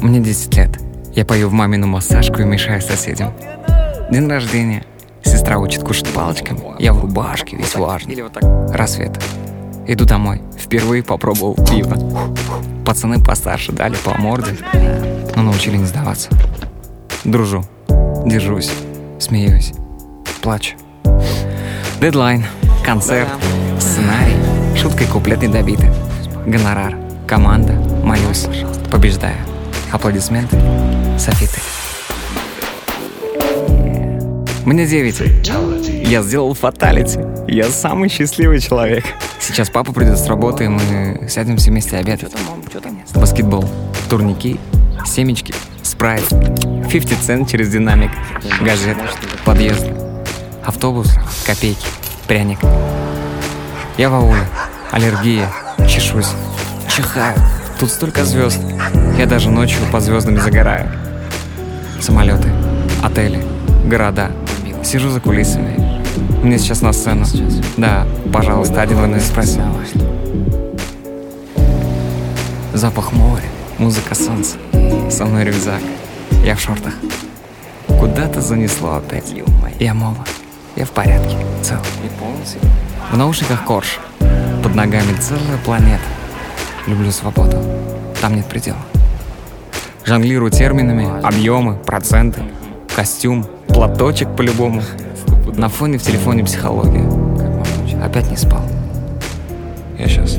Мне 10 лет. Я пою в мамину массажку и мешаю соседям. День рождения. Сестра учит кушать палочками. Я в рубашке, весь важный. Рассвет. Иду домой. Впервые попробовал пиво. Пацаны постарше дали по морде, но научили не сдаваться. Дружу. Держусь. Смеюсь. Плачу. Дедлайн. Концерт. Сценарий. Шутка и куплет недобиты. Гонорар. Команда. Молюсь. Побеждаю. Аплодисменты. Софиты. Мне 9. Я сделал фаталити. Я самый счастливый человек. Сейчас папа придет с работы, и мы все вместе обедать. Баскетбол, турники, семечки, спрайт, 50 цент через динамик, газет, подъезд, автобус, копейки, пряник. Я в ауле, аллергия, чешусь, чихаю. Тут столько звезд. Я даже ночью по звездам загораю. Самолеты, отели, города. Сижу за кулисами. Мне сейчас на сцену. Да, пожалуйста, один в эспрессо. Запах моря, музыка солнца. Со мной рюкзак. Я в шортах. Куда-то занесло опять. Я молод. Я в порядке. Цел. В наушниках корж. Под ногами целая планета. Люблю свободу. Там нет предела. Жонглирую терминами, объемы, проценты, костюм, платочек по-любому. На фоне в телефоне психология. Опять не спал. Я сейчас